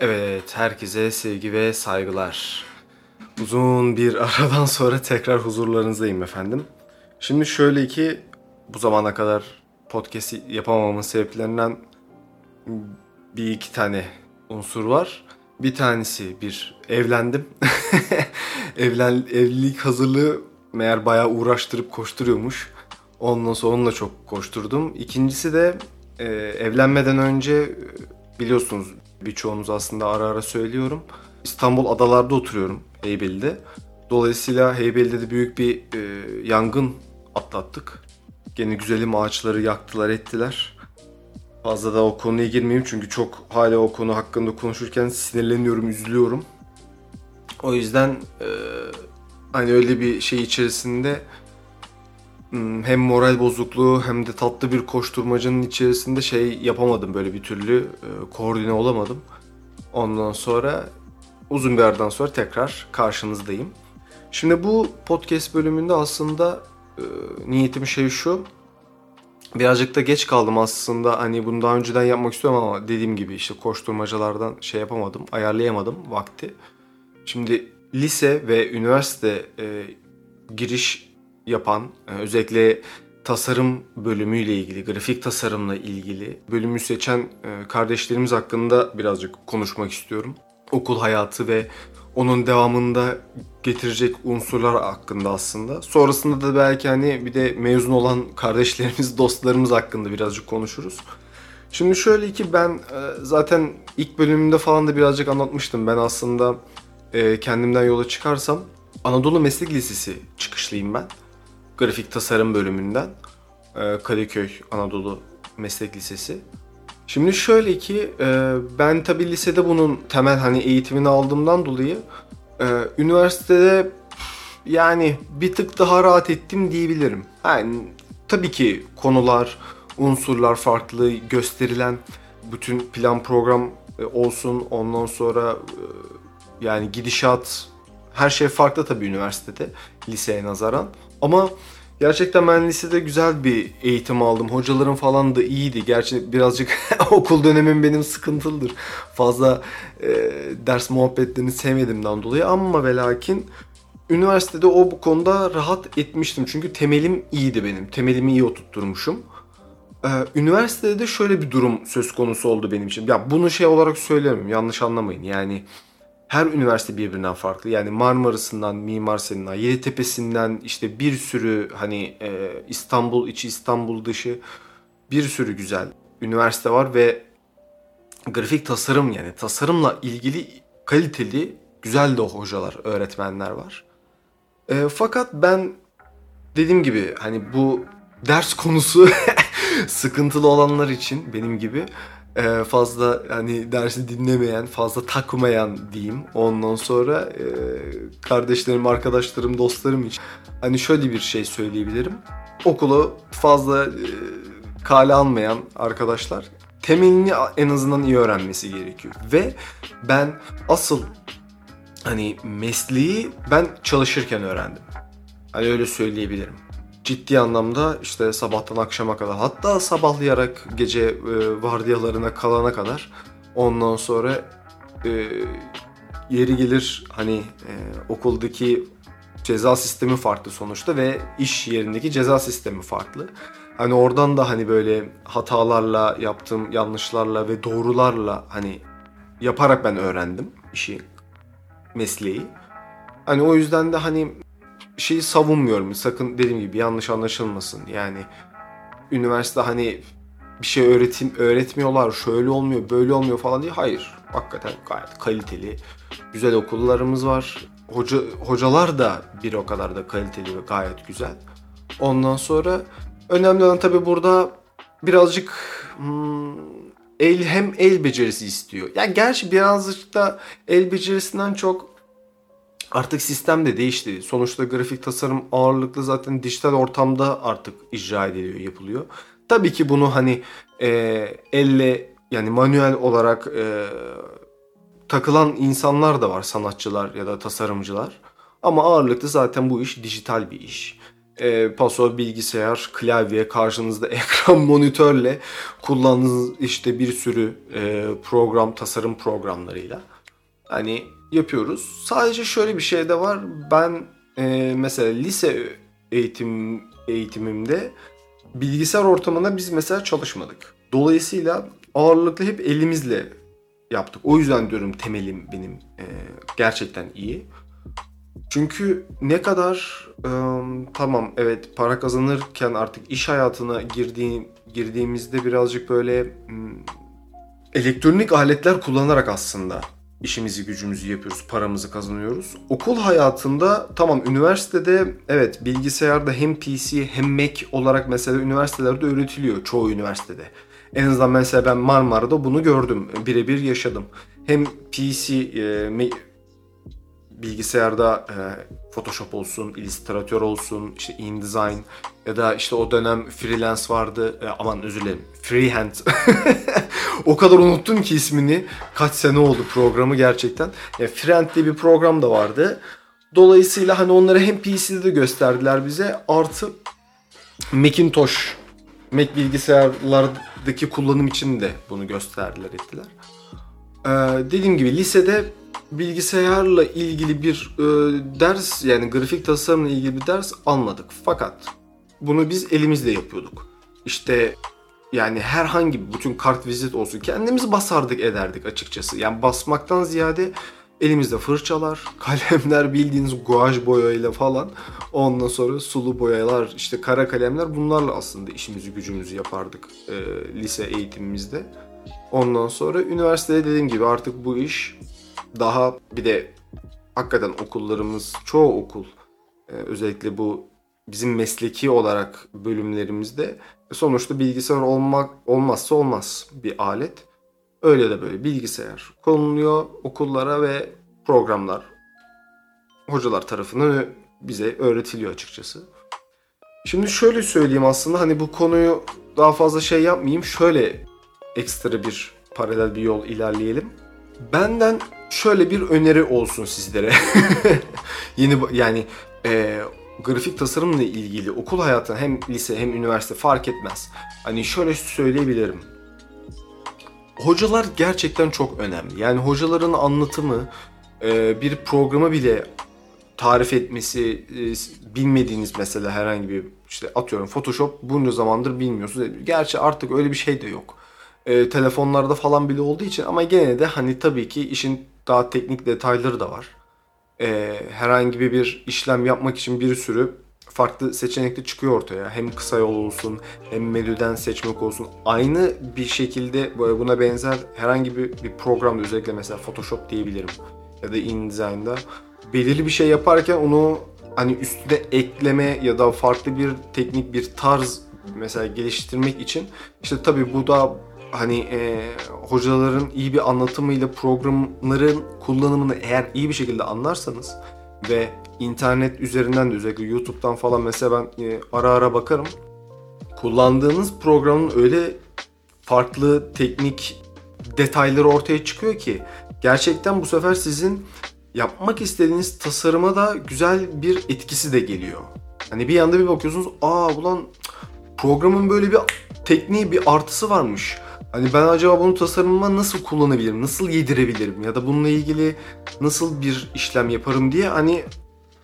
Evet, herkese sevgi ve saygılar. Uzun bir aradan sonra tekrar huzurlarınızdayım efendim. Şimdi şöyle ki bu zamana kadar podcast yapamamamın sebeplerinden bir iki tane unsur var. Bir tanesi bir evlendim. Evlen, evlilik hazırlığı meğer bayağı uğraştırıp koşturuyormuş. Ondan sonra onunla çok koşturdum. İkincisi de e, evlenmeden önce e, biliyorsunuz birçoğunuz aslında ara ara söylüyorum. İstanbul adalarda oturuyorum Heybeli'de. Dolayısıyla Heybeli'de de büyük bir e, yangın atlattık. Gene güzelim ağaçları yaktılar ettiler. Fazla da o konuya girmeyeyim çünkü çok hala o konu hakkında konuşurken sinirleniyorum, üzülüyorum. O yüzden e, hani öyle bir şey içerisinde hem moral bozukluğu hem de tatlı bir koşturmacanın içerisinde şey yapamadım böyle bir türlü e, koordine olamadım. Ondan sonra uzun bir aradan sonra tekrar karşınızdayım. Şimdi bu podcast bölümünde aslında e, niyetim şey şu. Birazcık da geç kaldım aslında. Hani bunu daha önceden yapmak istiyorum ama dediğim gibi işte koşturmacalardan şey yapamadım, ayarlayamadım vakti. Şimdi lise ve üniversite e, giriş yapan, e, özellikle tasarım bölümüyle ilgili, grafik tasarımla ilgili bölümü seçen e, kardeşlerimiz hakkında birazcık konuşmak istiyorum. Okul hayatı ve onun devamında getirecek unsurlar hakkında aslında. Sonrasında da belki hani bir de mezun olan kardeşlerimiz, dostlarımız hakkında birazcık konuşuruz. Şimdi şöyle ki ben e, zaten ilk bölümümde falan da birazcık anlatmıştım. Ben aslında kendimden yola çıkarsam Anadolu Meslek Lisesi çıkışlıyım ben. Grafik tasarım bölümünden. E, Kadıköy Anadolu Meslek Lisesi. Şimdi şöyle ki e, ben tabi lisede bunun temel hani eğitimini aldığımdan dolayı e, üniversitede yani bir tık daha rahat ettim diyebilirim. Yani tabii ki konular, unsurlar farklı, gösterilen bütün plan program olsun ondan sonra yani gidişat her şey farklı tabii üniversitede liseye nazaran. Ama Gerçekten ben lisede güzel bir eğitim aldım. Hocalarım falan da iyiydi. Gerçi birazcık okul dönemim benim sıkıntılıdır. Fazla e, ders muhabbetlerini sevmediğimden dolayı ama ve lakin üniversitede o bu konuda rahat etmiştim. Çünkü temelim iyiydi benim. Temelimi iyi oturtturmuşum. Ee, üniversitede de şöyle bir durum söz konusu oldu benim için. Ya bunu şey olarak söylemiyorum. Yanlış anlamayın. Yani her üniversite birbirinden farklı. Yani Marmara'sından, Mimar Sinan'dan, Yeditepe'sinden işte bir sürü hani e, İstanbul içi, İstanbul dışı bir sürü güzel üniversite var ve grafik tasarım yani tasarımla ilgili kaliteli güzel de hocalar, öğretmenler var. E, fakat ben dediğim gibi hani bu ders konusu sıkıntılı olanlar için benim gibi e, fazla hani dersi dinlemeyen, fazla takmayan diyeyim. Ondan sonra e, kardeşlerim, arkadaşlarım, dostlarım için hani şöyle bir şey söyleyebilirim. Okulu fazla e, kale almayan arkadaşlar temelini en azından iyi öğrenmesi gerekiyor. Ve ben asıl hani mesleği ben çalışırken öğrendim. Hani öyle söyleyebilirim ciddi anlamda işte sabahtan akşama kadar hatta sabahlayarak gece e, vardiyalarına kalana kadar ondan sonra e, yeri gelir hani e, okuldaki ceza sistemi farklı sonuçta ve iş yerindeki ceza sistemi farklı. Hani oradan da hani böyle hatalarla yaptığım yanlışlarla ve doğrularla hani yaparak ben öğrendim işi, mesleği. Hani o yüzden de hani şeyi savunmuyorum. Sakın dediğim gibi yanlış anlaşılmasın. Yani üniversite hani bir şey öğretim öğretmiyorlar. Şöyle olmuyor, böyle olmuyor falan diye. Hayır. Hakikaten gayet kaliteli, güzel okullarımız var. Hoca hocalar da bir o kadar da kaliteli ve gayet güzel. Ondan sonra önemli olan tabii burada birazcık hmm, el hem el becerisi istiyor. Yani gerçi birazcık da el becerisinden çok Artık sistem de değişti. Sonuçta grafik tasarım ağırlıklı zaten dijital ortamda artık icra ediliyor, yapılıyor. Tabii ki bunu hani e, elle yani manuel olarak e, takılan insanlar da var sanatçılar ya da tasarımcılar. Ama ağırlıklı zaten bu iş dijital bir iş. e, paso, bilgisayar, klavye, karşınızda ekran monitörle kullandığınız işte bir sürü e, program, tasarım programlarıyla hani yapıyoruz. Sadece şöyle bir şey de var. Ben e, mesela lise eğitim eğitimimde bilgisayar ortamında biz mesela çalışmadık. Dolayısıyla ağırlıklı hep elimizle yaptık. O yüzden diyorum temelim benim e, gerçekten iyi. Çünkü ne kadar e, tamam evet para kazanırken artık iş hayatına girdiğim girdiğimizde birazcık böyle m, elektronik aletler kullanarak aslında işimizi gücümüzü yapıyoruz, paramızı kazanıyoruz. Okul hayatında tamam üniversitede evet bilgisayarda hem PC hem Mac olarak mesela üniversitelerde öğretiliyor çoğu üniversitede. En azından mesela ben Marmara'da bunu gördüm, birebir yaşadım. Hem PC, e, bilgisayarda e, Photoshop olsun, Illustrator olsun, işte InDesign ya da işte o dönem freelance vardı. E, aman özür dilerim. Freehand. o kadar unuttum ki ismini. Kaç sene oldu programı gerçekten. E, Freehand diye bir program da vardı. Dolayısıyla hani onları hem PC'de de gösterdiler bize artı Macintosh Mac bilgisayarlardaki kullanım için de bunu gösterdiler ettiler. Ee, dediğim gibi lisede bilgisayarla ilgili bir e, ders yani grafik tasarımla ilgili bir ders almadık. Fakat bunu biz elimizle yapıyorduk. İşte yani herhangi bütün kart vizit olsun kendimiz basardık ederdik açıkçası. Yani basmaktan ziyade elimizde fırçalar, kalemler bildiğiniz guaj boyayla falan. Ondan sonra sulu boyalar, işte kara kalemler bunlarla aslında işimizi gücümüzü yapardık e, lise eğitimimizde. Ondan sonra üniversitede dediğim gibi artık bu iş daha bir de hakikaten okullarımız çoğu okul e, özellikle bu bizim mesleki olarak bölümlerimizde sonuçta bilgisayar olmak olmazsa olmaz bir alet. Öyle de böyle bilgisayar konuluyor okullara ve programlar hocalar tarafından bize öğretiliyor açıkçası. Şimdi şöyle söyleyeyim aslında hani bu konuyu daha fazla şey yapmayayım. Şöyle ekstra bir paralel bir yol ilerleyelim. Benden şöyle bir öneri olsun sizlere. Yeni yani e, grafik tasarımla ilgili okul hayatı hem lise hem üniversite fark etmez. Hani şöyle söyleyebilirim. Hocalar gerçekten çok önemli. Yani hocaların anlatımı e, bir programı bile tarif etmesi e, bilmediğiniz mesela herhangi bir işte atıyorum Photoshop bunca zamandır bilmiyorsunuz. Gerçi artık öyle bir şey de yok. E, telefonlarda falan bile olduğu için ama gene de hani tabii ki işin daha teknik detayları da var. E, herhangi bir işlem yapmak için bir sürü farklı seçenekli çıkıyor ortaya. Hem kısa yol olsun hem menüden seçmek olsun. Aynı bir şekilde buna benzer herhangi bir, bir programda özellikle mesela Photoshop diyebilirim ya da InDesign'da belirli bir şey yaparken onu hani üstüne ekleme ya da farklı bir teknik bir tarz mesela geliştirmek için işte tabii bu da hani e, hocaların iyi bir anlatımıyla programların kullanımını eğer iyi bir şekilde anlarsanız ve internet üzerinden de özellikle YouTube'dan falan mesela ben e, ara ara bakarım. Kullandığınız programın öyle farklı teknik detayları ortaya çıkıyor ki gerçekten bu sefer sizin yapmak istediğiniz tasarıma da güzel bir etkisi de geliyor. Hani bir yanda bir bakıyorsunuz aa ulan programın böyle bir tekniği bir artısı varmış. Hani ben acaba bunu tasarımıma nasıl kullanabilirim, nasıl yedirebilirim ya da bununla ilgili nasıl bir işlem yaparım diye hani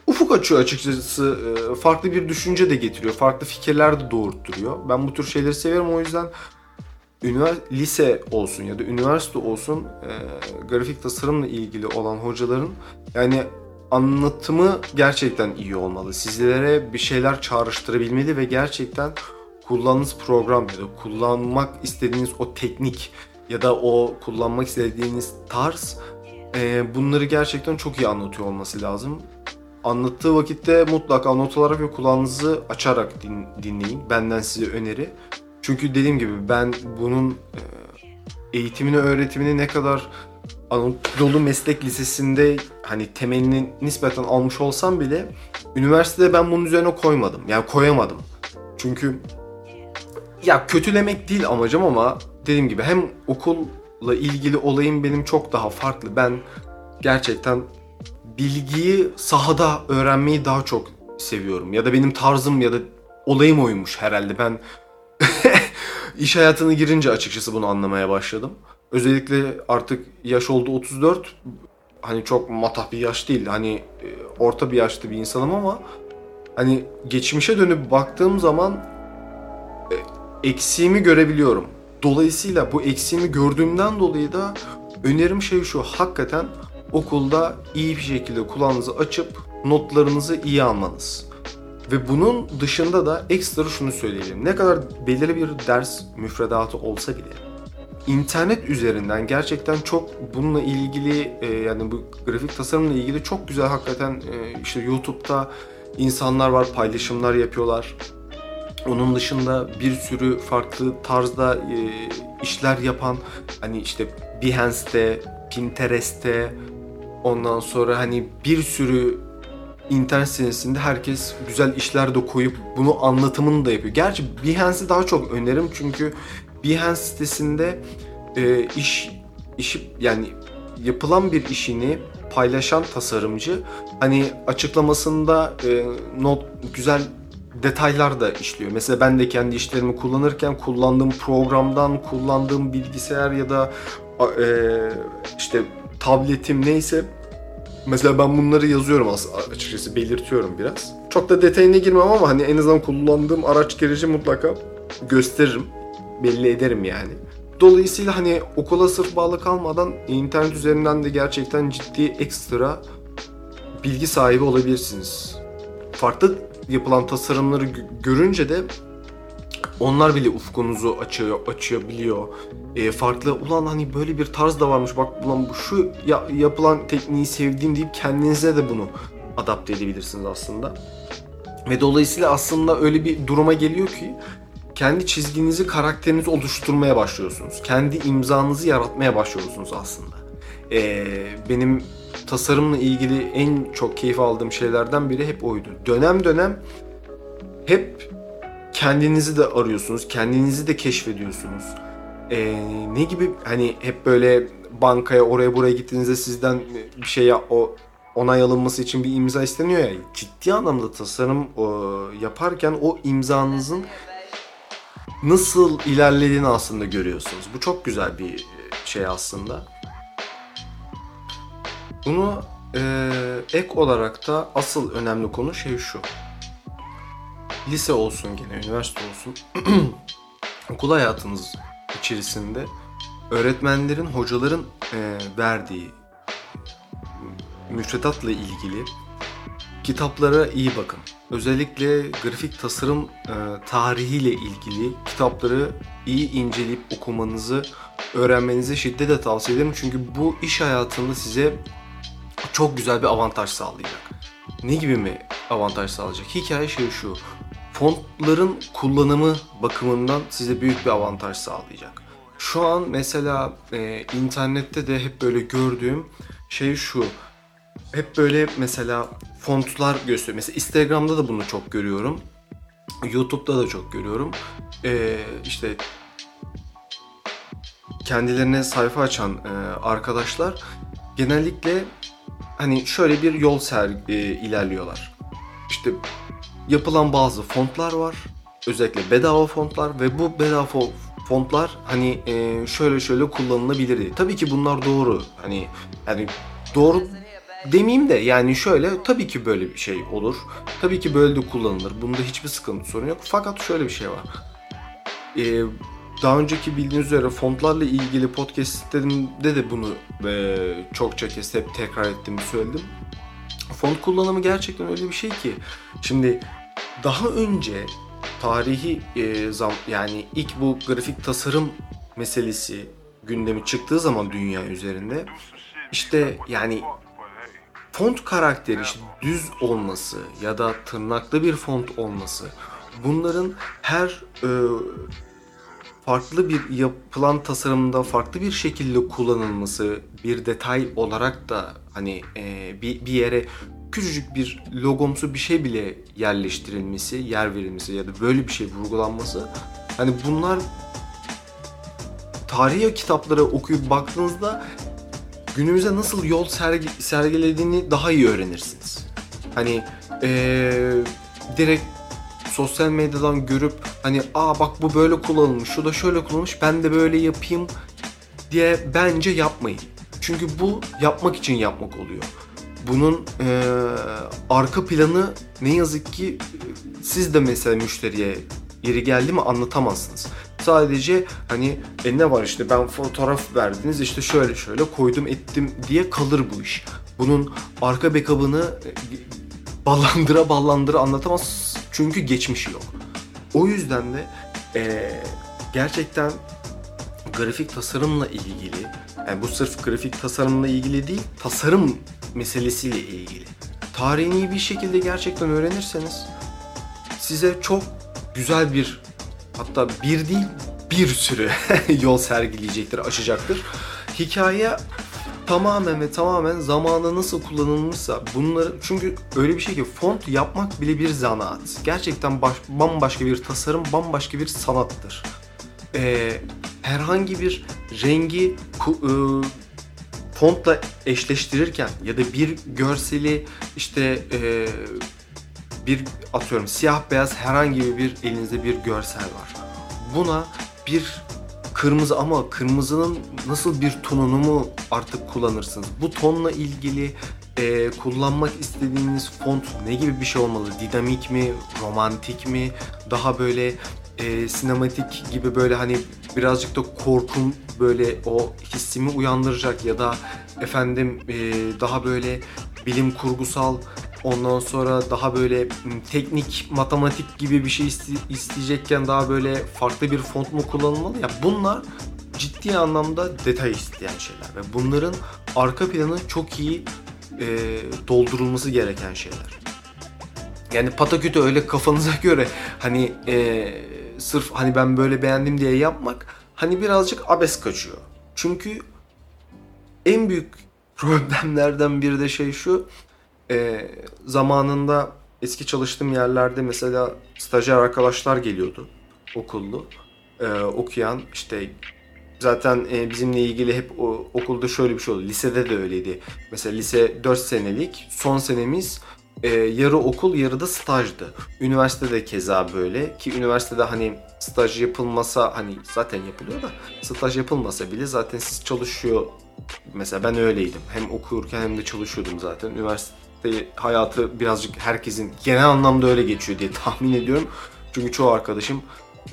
ufuk açıyor açıkçası. Ee, farklı bir düşünce de getiriyor, farklı fikirler de doğurtturuyor. Ben bu tür şeyleri severim o yüzden üniversite, lise olsun ya da üniversite olsun e, grafik tasarımla ilgili olan hocaların yani anlatımı gerçekten iyi olmalı. Sizlere bir şeyler çağrıştırabilmeli ve gerçekten kullandığınız program ya da kullanmak istediğiniz o teknik ya da o kullanmak istediğiniz tarz e, bunları gerçekten çok iyi anlatıyor olması lazım. Anlattığı vakitte mutlaka not alarak ve kulağınızı açarak din, dinleyin. Benden size öneri. Çünkü dediğim gibi ben bunun e, eğitimini, öğretimini ne kadar Anadolu Meslek Lisesi'nde hani temelini nispeten almış olsam bile üniversitede ben bunun üzerine koymadım. Yani koyamadım. Çünkü ya kötülemek değil amacım ama dediğim gibi hem okulla ilgili olayım benim çok daha farklı. Ben gerçekten bilgiyi sahada öğrenmeyi daha çok seviyorum. Ya da benim tarzım ya da olayım oymuş herhalde. Ben iş hayatına girince açıkçası bunu anlamaya başladım. Özellikle artık yaş oldu 34. Hani çok matah bir yaş değil. Hani e, orta bir yaşlı bir insanım ama hani geçmişe dönüp baktığım zaman e, eksiğimi görebiliyorum. Dolayısıyla bu eksiğimi gördüğümden dolayı da önerim şey şu. Hakikaten okulda iyi bir şekilde kulağınızı açıp notlarınızı iyi almanız. Ve bunun dışında da ekstra şunu söyleyelim. Ne kadar belirli bir ders müfredatı olsa bile internet üzerinden gerçekten çok bununla ilgili e, yani bu grafik tasarımla ilgili çok güzel hakikaten e, işte YouTube'da insanlar var paylaşımlar yapıyorlar. Onun dışında bir sürü farklı tarzda e, işler yapan hani işte Behance'te, Pinterest'te ondan sonra hani bir sürü internet sitesinde herkes güzel işler de koyup bunu anlatımını da yapıyor. Gerçi Behance'i daha çok öneririm çünkü Behance sitesinde e, iş işi yani yapılan bir işini paylaşan tasarımcı hani açıklamasında e, not güzel detaylar da işliyor. Mesela ben de kendi işlerimi kullanırken kullandığım programdan, kullandığım bilgisayar ya da e, işte tabletim neyse Mesela ben bunları yazıyorum açıkçası belirtiyorum biraz. Çok da detayına girmem ama hani en azından kullandığım araç gereci mutlaka gösteririm. Belli ederim yani. Dolayısıyla hani okula sırf bağlı kalmadan internet üzerinden de gerçekten ciddi ekstra bilgi sahibi olabilirsiniz. Farklı yapılan tasarımları görünce de onlar bile ufkunuzu açıyor, açabiliyor. E, farklı ulan hani böyle bir tarz da varmış bak ulan bu şu ya, yapılan tekniği sevdiğim deyip kendinize de bunu adapte edebilirsiniz aslında. Ve dolayısıyla aslında öyle bir duruma geliyor ki kendi çizginizi, karakterinizi oluşturmaya başlıyorsunuz. Kendi imzanızı yaratmaya başlıyorsunuz aslında. Ee, benim tasarımla ilgili en çok keyif aldığım şeylerden biri hep oydu. Dönem dönem hep kendinizi de arıyorsunuz, kendinizi de keşfediyorsunuz. Ee, ne gibi hani hep böyle bankaya oraya buraya gittiğinizde sizden bir şey o onay alınması için bir imza isteniyor ya. Ciddi anlamda tasarım o, yaparken o imzanızın nasıl ilerlediğini aslında görüyorsunuz. Bu çok güzel bir şey aslında. Bunu e, ek olarak da asıl önemli konu şey şu lise olsun gene üniversite olsun okul hayatınız içerisinde öğretmenlerin, hocaların e, verdiği müfredatla ilgili kitaplara iyi bakın. Özellikle grafik tasarım e, tarihiyle ilgili kitapları iyi inceleyip okumanızı, öğrenmenizi şiddetle tavsiye ederim. Çünkü bu iş hayatında size çok güzel bir avantaj sağlayacak. Ne gibi mi avantaj sağlayacak? Hikaye şey şu fontların kullanımı bakımından size büyük bir avantaj sağlayacak. Şu an mesela e, internette de hep böyle gördüğüm şey şu. Hep böyle mesela fontlar gösteriyor. Mesela Instagram'da da bunu çok görüyorum. YouTube'da da çok görüyorum. E, işte kendilerine sayfa açan e, arkadaşlar genellikle hani şöyle bir yol ser e, ilerliyorlar. İşte yapılan bazı fontlar var. Özellikle bedava fontlar ve bu bedava fontlar hani e, şöyle şöyle kullanılabilir Tabii ki bunlar doğru. Hani yani doğru demeyeyim de yani şöyle tabii ki böyle bir şey olur. Tabii ki böyle de kullanılır. Bunda hiçbir sıkıntı sorun yok. Fakat şöyle bir şey var. Ee, daha önceki bildiğiniz üzere fontlarla ilgili podcastlerimde de bunu e, çokça kez hep tekrar ettiğimi söyledim. Font kullanımı gerçekten öyle bir şey ki. Şimdi daha önce tarihi e, zam yani ilk bu grafik tasarım meselesi gündemi çıktığı zaman dünya üzerinde işte yani font karakteri işte düz olması ya da tırnaklı bir font olması bunların her e, farklı bir yapılan tasarımda farklı bir şekilde kullanılması bir detay olarak da hani e, bir, bir yere küçücük bir logomsu bir şey bile yerleştirilmesi, yer verilmesi ya da böyle bir şey vurgulanması hani bunlar tarihi kitapları okuyup baktığınızda günümüze nasıl yol sergi, sergilediğini daha iyi öğrenirsiniz. Hani Ee, direkt sosyal medyadan görüp hani aa bak bu böyle kullanılmış, şu da şöyle kullanılmış ben de böyle yapayım diye bence yapmayın. Çünkü bu yapmak için yapmak oluyor. Bunun e, arka planı ne yazık ki siz de mesela müşteriye yeri geldi mi anlatamazsınız. Sadece hani e ne var işte ben fotoğraf verdiniz işte şöyle şöyle koydum ettim diye kalır bu iş. Bunun arka backup'ını ballandıra ballandıra anlatamaz çünkü geçmişi yok. O yüzden de e, gerçekten grafik tasarımla ilgili yani bu sırf grafik tasarımla ilgili değil tasarım meselesiyle ilgili. Tarihini bir şekilde gerçekten öğrenirseniz size çok güzel bir hatta bir değil bir sürü yol sergileyecektir, aşacaktır. Hikaye tamamen ve tamamen zamanı nasıl kullanılmışsa bunları çünkü öyle bir şey ki font yapmak bile bir zanaat. Gerçekten baş, bambaşka bir tasarım, bambaşka bir sanattır. Ee, herhangi bir rengi e, fontla eşleştirirken ya da bir görseli işte e, bir atıyorum siyah beyaz herhangi bir elinizde bir görsel var. Buna bir kırmızı ama kırmızının nasıl bir tonunu mu artık kullanırsınız? Bu tonla ilgili e, kullanmak istediğiniz font ne gibi bir şey olmalı? Dinamik mi, romantik mi, daha böyle e, sinematik gibi böyle hani birazcık da korkum böyle o hissimi uyandıracak ya da efendim e, daha böyle bilim kurgusal Ondan sonra daha böyle teknik, matematik gibi bir şey isteyecekken daha böyle farklı bir font mu kullanılmalı? Ya bunlar ciddi anlamda detay isteyen şeyler ve bunların arka planı çok iyi e, doldurulması gereken şeyler. Yani patakütü öyle kafanıza göre hani e, sırf hani ben böyle beğendim diye yapmak hani birazcık abes kaçıyor. Çünkü en büyük problemlerden biri de şey şu e, zamanında eski çalıştığım yerlerde mesela stajyer arkadaşlar geliyordu okullu e, okuyan işte zaten e, bizimle ilgili hep o, okulda şöyle bir şey oldu lisede de öyleydi mesela lise 4 senelik son senemiz e, yarı okul yarı da stajdı. Üniversitede keza böyle ki üniversitede hani staj yapılmasa hani zaten yapılıyor da staj yapılmasa bile zaten siz çalışıyor mesela ben öyleydim. Hem okurken hem de çalışıyordum zaten. Üniversite hayatı birazcık herkesin genel anlamda öyle geçiyor diye tahmin ediyorum. Çünkü çoğu arkadaşım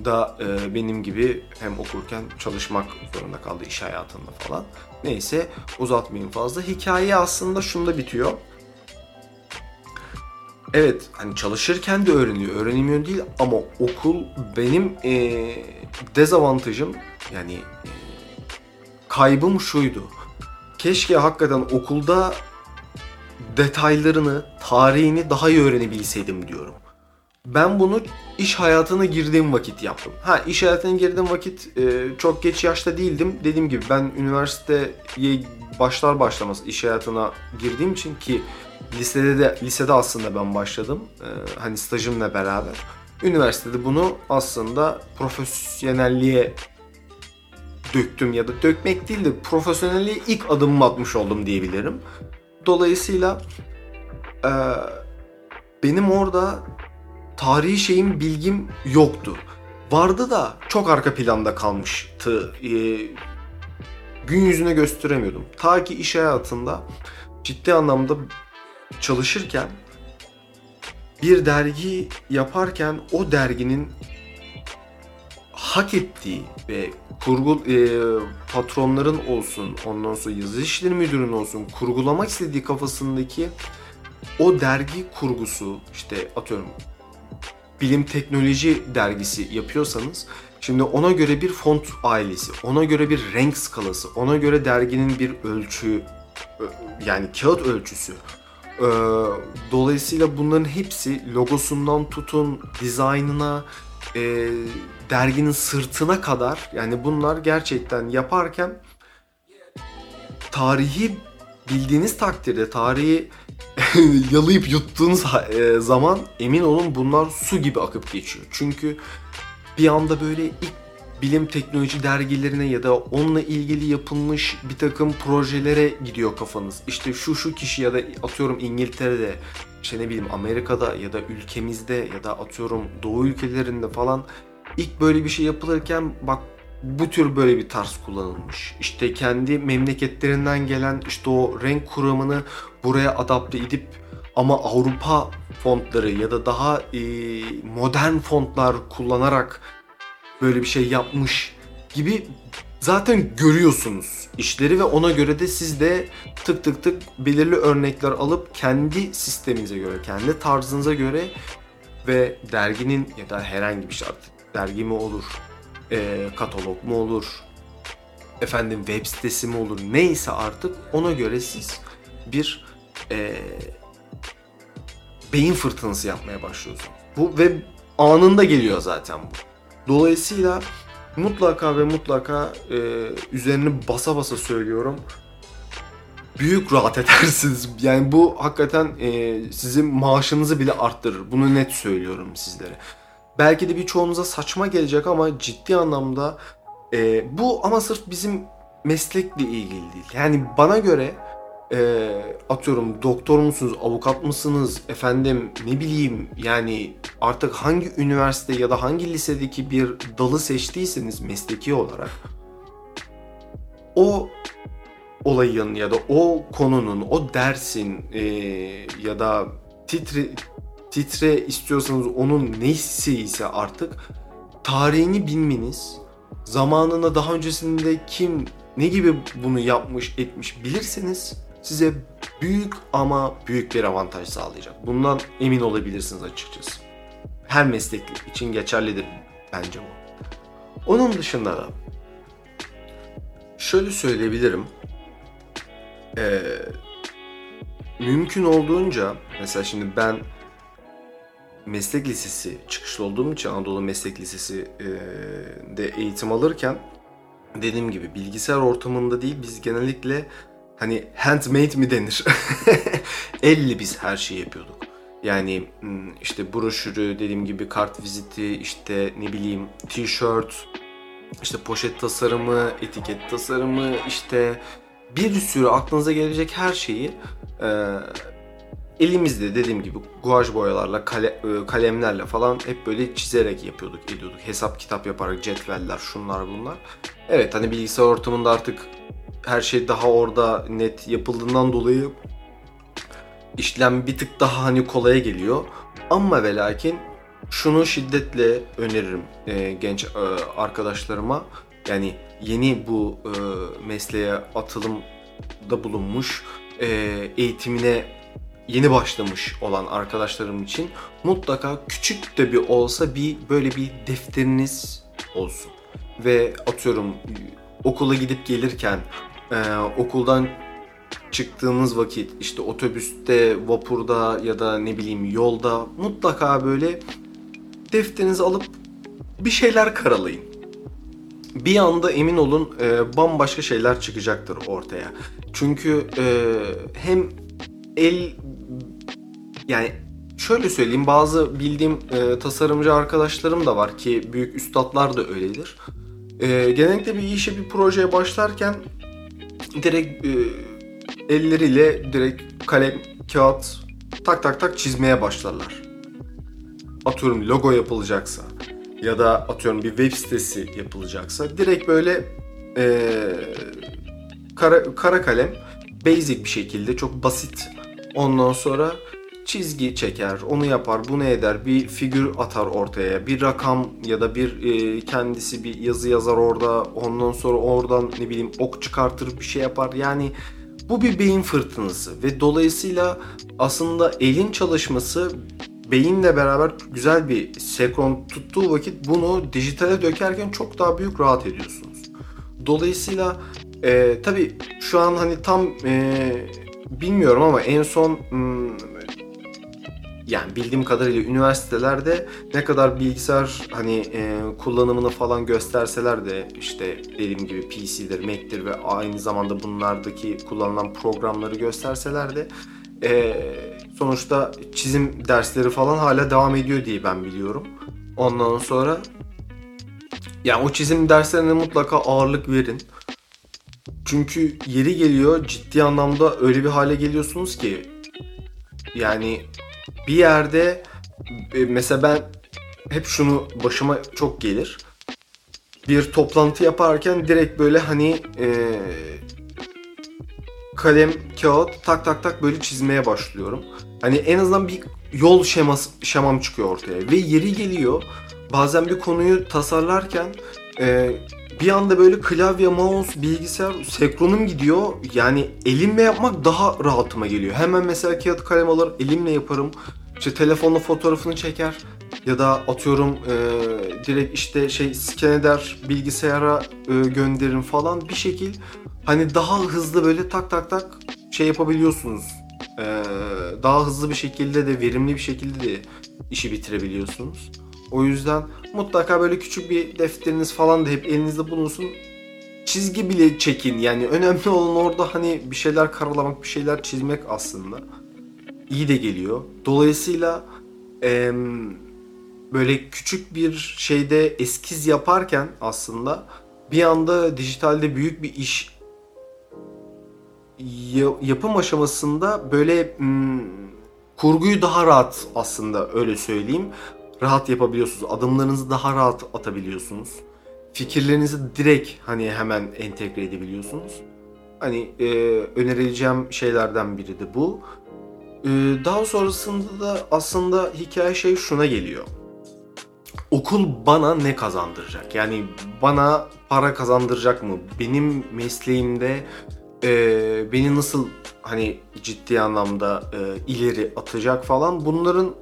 da e, benim gibi hem okurken çalışmak zorunda kaldı iş hayatında falan. Neyse uzatmayayım fazla. Hikaye aslında şunda bitiyor. Evet hani çalışırken de öğreniyor, öğrenemiyor değil ama okul benim e, dezavantajım yani e, kaybım şuydu. Keşke hakikaten okulda detaylarını, tarihini daha iyi öğrenebilseydim diyorum. Ben bunu iş hayatına girdiğim vakit yaptım. Ha iş hayatına girdiğim vakit e, çok geç yaşta değildim. Dediğim gibi ben üniversiteye başlar başlamaz iş hayatına girdiğim için ki lisede de lisede aslında ben başladım. E, hani stajımla beraber. Üniversitede bunu aslında profesyonelliğe döktüm ya da dökmek değil de profesyonelliğe ilk adımımı atmış oldum diyebilirim. Dolayısıyla e, benim orada tarihi şeyin bilgim yoktu. Vardı da çok arka planda kalmıştı. E, gün yüzüne gösteremiyordum. Ta ki iş hayatında ciddi anlamda çalışırken bir dergi yaparken o derginin hak ettiği ve kurgu e, patronların olsun, ondan sonra yazı işleri müdürünün olsun kurgulamak istediği kafasındaki o dergi kurgusu işte atıyorum bilim teknoloji dergisi yapıyorsanız şimdi ona göre bir font ailesi, ona göre bir renk skalası, ona göre derginin bir ölçü yani kağıt ölçüsü. Dolayısıyla bunların hepsi logosundan tutun dizaynına, e, derginin sırtına kadar yani bunlar gerçekten yaparken tarihi bildiğiniz takdirde tarihi yalayıp yuttuğunuz e, zaman emin olun bunlar su gibi akıp geçiyor. Çünkü bir anda böyle ilk bilim teknoloji dergilerine ya da onunla ilgili yapılmış bir takım projelere gidiyor kafanız. İşte şu şu kişi ya da atıyorum İngiltere'de, işte ne bileyim Amerika'da ya da ülkemizde ya da atıyorum Doğu ülkelerinde falan ilk böyle bir şey yapılırken bak bu tür böyle bir tarz kullanılmış. İşte kendi memleketlerinden gelen işte o renk kuramını buraya adapte edip ama Avrupa fontları ya da daha e, modern fontlar kullanarak böyle bir şey yapmış gibi zaten görüyorsunuz işleri ve ona göre de siz de tık tık tık belirli örnekler alıp kendi sisteminize göre, kendi tarzınıza göre ve derginin ya da herhangi bir şey artık dergi mi olur, e, katalog mu olur, efendim web sitesi mi olur neyse artık ona göre siz bir e, beyin fırtınası yapmaya başlıyorsunuz. Bu ve anında geliyor zaten bu. Dolayısıyla mutlaka ve mutlaka e, üzerini basa basa söylüyorum. Büyük rahat edersiniz. Yani bu hakikaten e, sizin maaşınızı bile arttırır. Bunu net söylüyorum sizlere. Belki de birçoğunuza saçma gelecek ama ciddi anlamda e, bu ama sırf bizim meslekle ilgili değil. Yani bana göre e, atıyorum doktor musunuz, avukat mısınız, efendim ne bileyim yani artık hangi üniversite ya da hangi lisedeki bir dalı seçtiyseniz mesleki olarak o olayın ya da o konunun, o dersin e, ya da titre titre istiyorsanız onun neyse ise artık tarihini bilmeniz, zamanında daha öncesinde kim ne gibi bunu yapmış etmiş bilirseniz size büyük ama büyük bir avantaj sağlayacak. Bundan emin olabilirsiniz açıkçası. Her meslek için geçerlidir bence bu. Onun dışında da şöyle söyleyebilirim. Ee, mümkün olduğunca mesela şimdi ben meslek lisesi çıkışlı olduğum için Anadolu Meslek Lisesi e, de eğitim alırken dediğim gibi bilgisayar ortamında değil biz genellikle hani handmade mi denir? Elle biz her şeyi yapıyorduk. Yani hmm, işte broşürü dediğim gibi kart viziti işte ne bileyim t-shirt işte poşet tasarımı, etiket tasarımı işte bir sürü aklınıza gelecek her şeyi e, elimizde dediğim gibi guaj boyalarla, kale, e, kalemlerle falan hep böyle çizerek yapıyorduk, ediyorduk. Hesap kitap yaparak cetveller, şunlar bunlar. Evet hani bilgisayar ortamında artık her şey daha orada net yapıldığından dolayı işlem bir tık daha hani kolaya geliyor. Ama ve lakin şunu şiddetle öneririm e, genç e, arkadaşlarıma. Yani yeni bu e, mesleğe atılımda bulunmuş, e, eğitimine yeni başlamış olan arkadaşlarım için mutlaka küçük de bir olsa bir böyle bir defteriniz olsun. Ve atıyorum okula gidip gelirken e, okuldan çıktığımız vakit işte otobüste, vapurda ya da ne bileyim yolda mutlaka böyle defterinizi alıp bir şeyler karalayın. Bir anda emin olun e, bambaşka şeyler çıkacaktır ortaya. Çünkü e, hem el yani şöyle söyleyeyim bazı bildiğim e, tasarımcı arkadaşlarım da var ki büyük üstadlar da öyledir. E, genellikle bir işe bir projeye başlarken direkt e, elleriyle direkt kalem, kağıt tak tak tak çizmeye başlarlar. Atıyorum logo yapılacaksa ya da atıyorum bir web sitesi yapılacaksa direkt böyle e, kara, kara kalem basic bir şekilde çok basit ondan sonra çizgi çeker, onu yapar, bunu eder, bir figür atar ortaya, bir rakam ya da bir e, kendisi bir yazı yazar orada, ondan sonra oradan ne bileyim ok çıkartır bir şey yapar. Yani bu bir beyin fırtınası ve dolayısıyla aslında elin çalışması beyinle beraber güzel bir senkron tuttuğu vakit bunu dijitale dökerken çok daha büyük rahat ediyorsunuz. Dolayısıyla e, tabii şu an hani tam e, bilmiyorum ama en son hmm, yani bildiğim kadarıyla üniversitelerde ne kadar bilgisayar hani e, kullanımını falan gösterseler de işte dediğim gibi PC'dir, Mac'tir ve aynı zamanda bunlardaki kullanılan programları gösterseler de e, sonuçta çizim dersleri falan hala devam ediyor diye ben biliyorum. Ondan sonra Yani o çizim derslerine mutlaka ağırlık verin. Çünkü yeri geliyor ciddi anlamda öyle bir hale geliyorsunuz ki yani bir yerde e, mesela ben hep şunu başıma çok gelir. Bir toplantı yaparken direkt böyle hani e, kalem, kağıt tak tak tak böyle çizmeye başlıyorum. Hani en azından bir yol şeması, şemam çıkıyor ortaya. Ve yeri geliyor bazen bir konuyu tasarlarken e, bir anda böyle klavye, mouse, bilgisayar senkronum gidiyor. Yani elimle yapmak daha rahatıma geliyor. Hemen mesela kağıt kalem alır elimle yaparım. İşte telefonla fotoğrafını çeker ya da atıyorum e, direkt işte şey scan eder bilgisayara e, gönderirim falan bir şekil hani daha hızlı böyle tak tak tak şey yapabiliyorsunuz. E, daha hızlı bir şekilde de verimli bir şekilde de işi bitirebiliyorsunuz. O yüzden mutlaka böyle küçük bir defteriniz falan da hep elinizde bulunsun. Çizgi bile çekin yani önemli olan orada hani bir şeyler karalamak, bir şeyler çizmek aslında. İyi de geliyor. Dolayısıyla eee, böyle küçük bir şeyde eskiz yaparken aslında bir anda dijitalde büyük bir iş ya- yapım aşamasında böyle hmm, kurguyu daha rahat aslında öyle söyleyeyim. Rahat yapabiliyorsunuz. Adımlarınızı daha rahat atabiliyorsunuz. Fikirlerinizi direkt hani hemen entegre edebiliyorsunuz. Hani e, önerileceğim şeylerden biri de bu. E, daha sonrasında da aslında hikaye şey şuna geliyor. Okul bana ne kazandıracak? Yani bana para kazandıracak mı? Benim mesleğimde e, beni nasıl hani ciddi anlamda e, ileri atacak falan bunların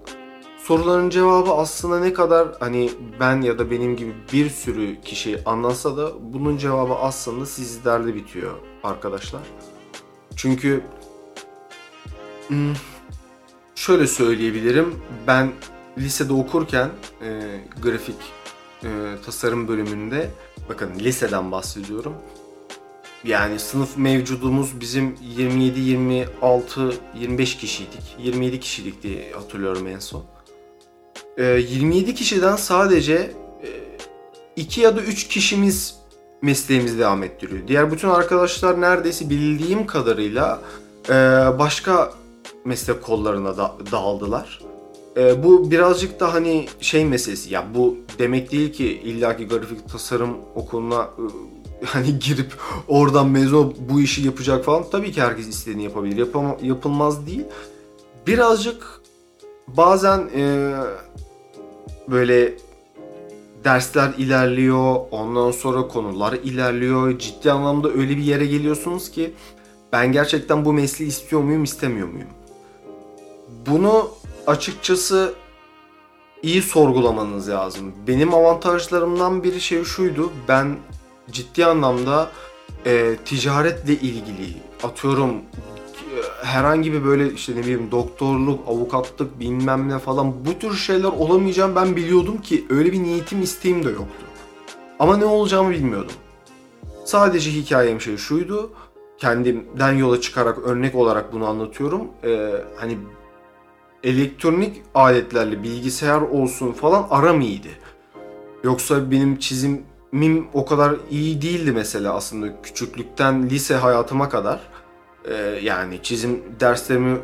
soruların cevabı aslında ne kadar hani ben ya da benim gibi bir sürü kişi anlatsa da bunun cevabı aslında sizlerde bitiyor arkadaşlar. Çünkü şöyle söyleyebilirim ben lisede okurken e, grafik e, tasarım bölümünde bakın liseden bahsediyorum. Yani sınıf mevcudumuz bizim 27, 26, 25 kişiydik. 27 kişilik diye hatırlıyorum en son. Ee, 27 kişiden sadece 2 ya da 3 kişimiz mesleğimizi devam ettiriyor. Diğer bütün arkadaşlar neredeyse bildiğim kadarıyla e, başka meslek kollarına da dağıldılar. E, bu birazcık da hani şey meselesi. Ya bu demek değil ki illaki grafik tasarım okuluna e, hani girip oradan mezun bu işi yapacak falan. Tabii ki herkes istediğini yapabilir. Yapama, yapılmaz değil. Birazcık bazen e, böyle dersler ilerliyor, ondan sonra konular ilerliyor. Ciddi anlamda öyle bir yere geliyorsunuz ki ben gerçekten bu mesleği istiyor muyum, istemiyor muyum? Bunu açıkçası iyi sorgulamanız lazım. Benim avantajlarımdan biri şey şuydu. Ben ciddi anlamda e, ticaretle ilgili atıyorum herhangi bir böyle işte ne bileyim doktorluk, avukatlık bilmem ne falan bu tür şeyler olamayacağım ben biliyordum ki öyle bir niyetim isteğim de yoktu. Ama ne olacağımı bilmiyordum. Sadece hikayem şey şuydu. Kendimden yola çıkarak örnek olarak bunu anlatıyorum. Ee, hani elektronik aletlerle bilgisayar olsun falan aram iyiydi. Yoksa benim çizimim o kadar iyi değildi mesela aslında küçüklükten lise hayatıma kadar. Ee, yani çizim derslerimi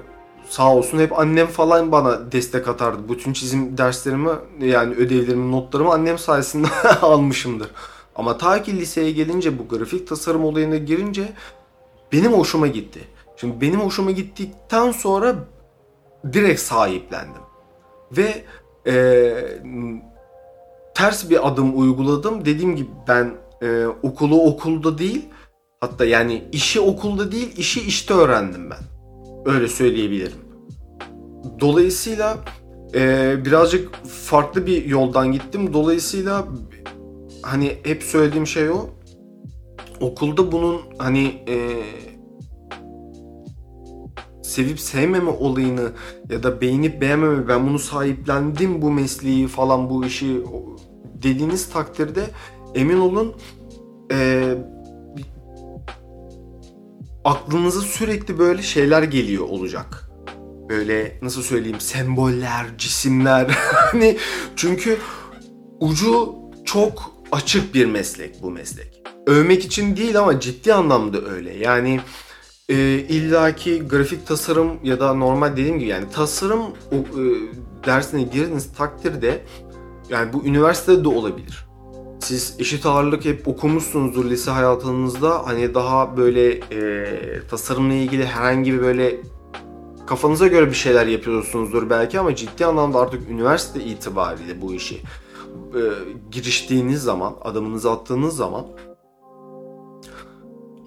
sağ olsun hep annem falan bana destek atardı. Bütün çizim derslerimi yani ödevlerimi, notlarımı annem sayesinde almışımdır. Ama ta ki liseye gelince bu grafik tasarım olayına girince benim hoşuma gitti. Şimdi benim hoşuma gittikten sonra direkt sahiplendim. Ve e, ters bir adım uyguladım. Dediğim gibi ben e, okulu okulda değil, hatta yani işi okulda değil, işi işte öğrendim ben. Öyle söyleyebilirim. Dolayısıyla e, birazcık farklı bir yoldan gittim. Dolayısıyla hani hep söylediğim şey o. Okulda bunun hani e, sevip sevmeme olayını ya da beğenip beğenmeme ben bunu sahiplendim bu mesleği falan bu işi dediğiniz takdirde emin olun e, aklınıza sürekli böyle şeyler geliyor olacak. Böyle nasıl söyleyeyim semboller, cisimler hani çünkü ucu çok açık bir meslek bu meslek. Övmek için değil ama ciddi anlamda öyle. Yani e, illaki grafik tasarım ya da normal dediğim gibi yani tasarım o, e, dersine girdiğiniz takdirde yani bu üniversitede de olabilir. Siz eşit ağırlık hep okumuşsunuzdur lise hayatınızda. Hani daha böyle e, tasarımla ilgili herhangi bir böyle kafanıza göre bir şeyler yapıyorsunuzdur belki ama ciddi anlamda artık üniversite itibariyle bu işi e, giriştiğiniz zaman, adımınızı attığınız zaman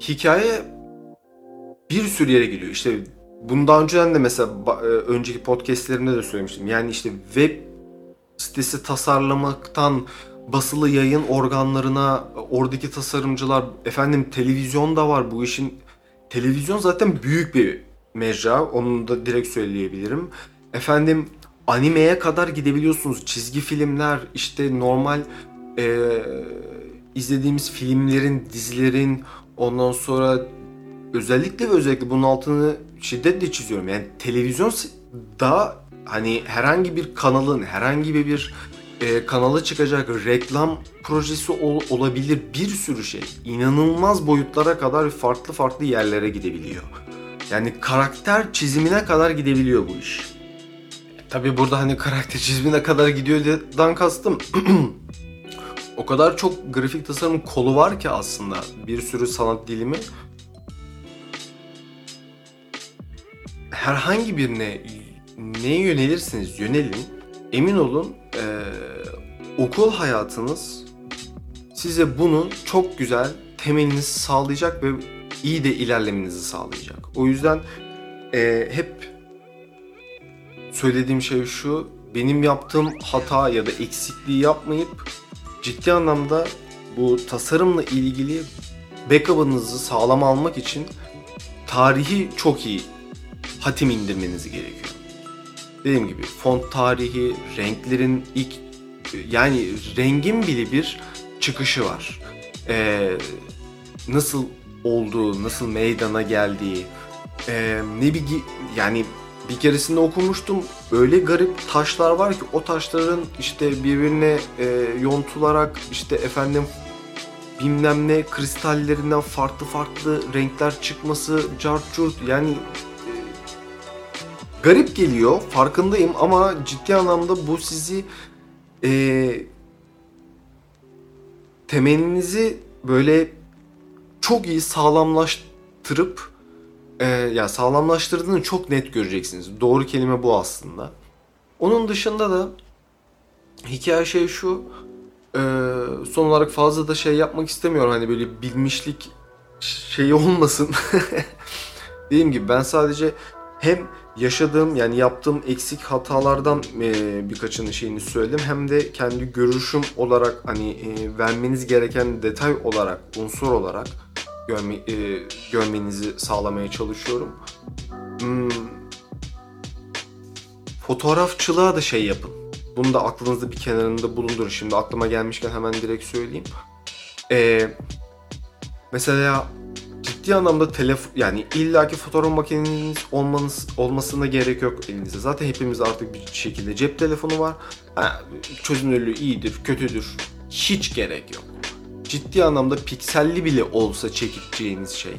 hikaye bir sürü yere geliyor. İşte bundan önceden de mesela e, önceki podcastlerimde de söylemiştim. Yani işte web sitesi tasarlamaktan basılı yayın organlarına oradaki tasarımcılar efendim televizyon da var bu işin televizyon zaten büyük bir mecra onu da direkt söyleyebilirim. Efendim animeye kadar gidebiliyorsunuz. Çizgi filmler işte normal e, izlediğimiz filmlerin, dizilerin ondan sonra özellikle ve özellikle bunun altını şiddetle çiziyorum. Yani televizyon da hani herhangi bir kanalın herhangi bir e, kanala çıkacak reklam projesi ol, olabilir bir sürü şey. İnanılmaz boyutlara kadar farklı farklı yerlere gidebiliyor. Yani karakter çizimine kadar gidebiliyor bu iş. Tabi burada hani karakter çizimine kadar gidiyordan kastım o kadar çok grafik tasarım kolu var ki aslında bir sürü sanat dilimi herhangi birine neye yönelirsiniz yönelin emin olun e, okul hayatınız size bunu çok güzel temelinizi sağlayacak ve iyi de ilerlemenizi sağlayacak. O yüzden e, hep söylediğim şey şu benim yaptığım hata ya da eksikliği yapmayıp ciddi anlamda bu tasarımla ilgili backup'ınızı sağlam almak için tarihi çok iyi hatim indirmeniz gerekiyor. Dediğim gibi font tarihi, renklerin ilk yani rengin bile bir çıkışı var. Ee, nasıl olduğu, nasıl meydana geldiği, ee, ne bir yani bir keresinde okumuştum. Öyle garip taşlar var ki o taşların işte birbirine e, yontularak işte efendim bilmem ne kristallerinden farklı farklı renkler çıkması, cart yani garip geliyor farkındayım ama ciddi anlamda bu sizi e, temelinizi böyle çok iyi sağlamlaştırıp e, ya sağlamlaştırdığını çok net göreceksiniz. Doğru kelime bu aslında. Onun dışında da hikaye şey şu e, son olarak fazla da şey yapmak istemiyorum hani böyle bilmişlik şeyi olmasın. Dediğim gibi ben sadece hem yaşadığım yani yaptığım eksik hatalardan e, birkaçını şeyini söyledim hem de kendi görüşüm olarak hani e, vermeniz gereken detay olarak unsur olarak görme, e, görmenizi sağlamaya çalışıyorum. Hmm, fotoğrafçılığa da şey yapın. Bunu da aklınızda bir kenarında bulundurun. Şimdi aklıma gelmişken hemen direkt söyleyeyim. Ee, mesela ciddi anlamda telefon yani illaki fotoğraf makineniz olmanız olmasına gerek yok elinizde. Zaten hepimiz artık bir şekilde cep telefonu var. Ha, çözünürlüğü iyidir, kötüdür. Hiç gerek yok. Ciddi anlamda pikselli bile olsa çekeceğiniz şey,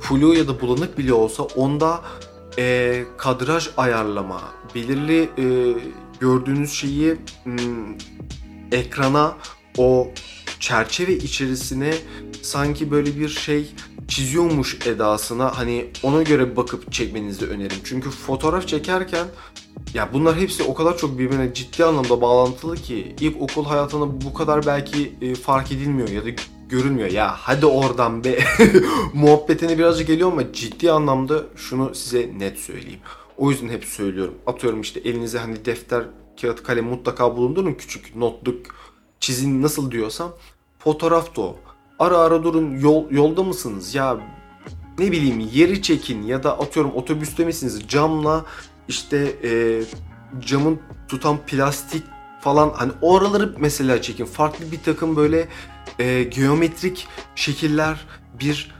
flu ya da bulanık bile olsa onda e, kadraj ayarlama, belirli e, gördüğünüz şeyi m, ekrana o çerçeve içerisine sanki böyle bir şey çiziyormuş edasına hani ona göre bakıp çekmenizi öneririm. Çünkü fotoğraf çekerken ya bunlar hepsi o kadar çok birbirine ciddi anlamda bağlantılı ki ilk okul hayatında bu kadar belki e, fark edilmiyor ya da görülmüyor. Ya hadi oradan be muhabbetine birazcık geliyor ama ciddi anlamda şunu size net söyleyeyim. O yüzden hep söylüyorum. Atıyorum işte elinize hani defter, kağıt, kalem mutlaka bulundurun. Küçük notluk, çizin nasıl diyorsam. Fotoğraf da o. Ara ara durun yol, yolda mısınız ya ne bileyim yeri çekin ya da atıyorum otobüste misiniz camla işte e, camın tutan plastik falan hani oraları mesela çekin. Farklı bir takım böyle e, geometrik şekiller bir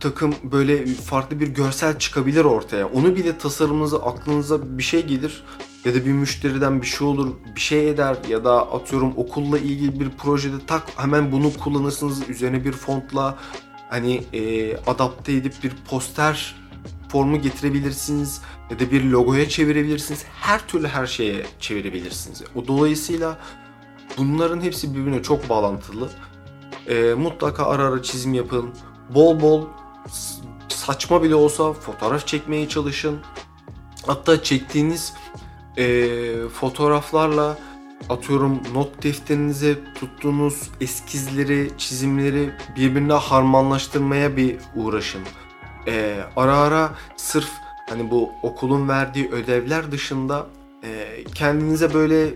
takım böyle farklı bir görsel çıkabilir ortaya. Onu bile tasarımınıza aklınıza bir şey gelir. Ya da bir müşteriden bir şey olur, bir şey eder ya da atıyorum okulla ilgili bir projede tak hemen bunu kullanırsınız üzerine bir fontla hani e, adapte edip bir poster formu getirebilirsiniz ya da bir logoya çevirebilirsiniz. Her türlü her şeye çevirebilirsiniz. O dolayısıyla bunların hepsi birbirine çok bağlantılı. E, mutlaka ara ara çizim yapın. Bol bol saçma bile olsa fotoğraf çekmeye çalışın. Hatta çektiğiniz e, fotoğraflarla atıyorum not defterinize tuttuğunuz eskizleri, çizimleri birbirine harmanlaştırmaya bir uğraşın. E, ara ara sırf hani bu okulun verdiği ödevler dışında e, kendinize böyle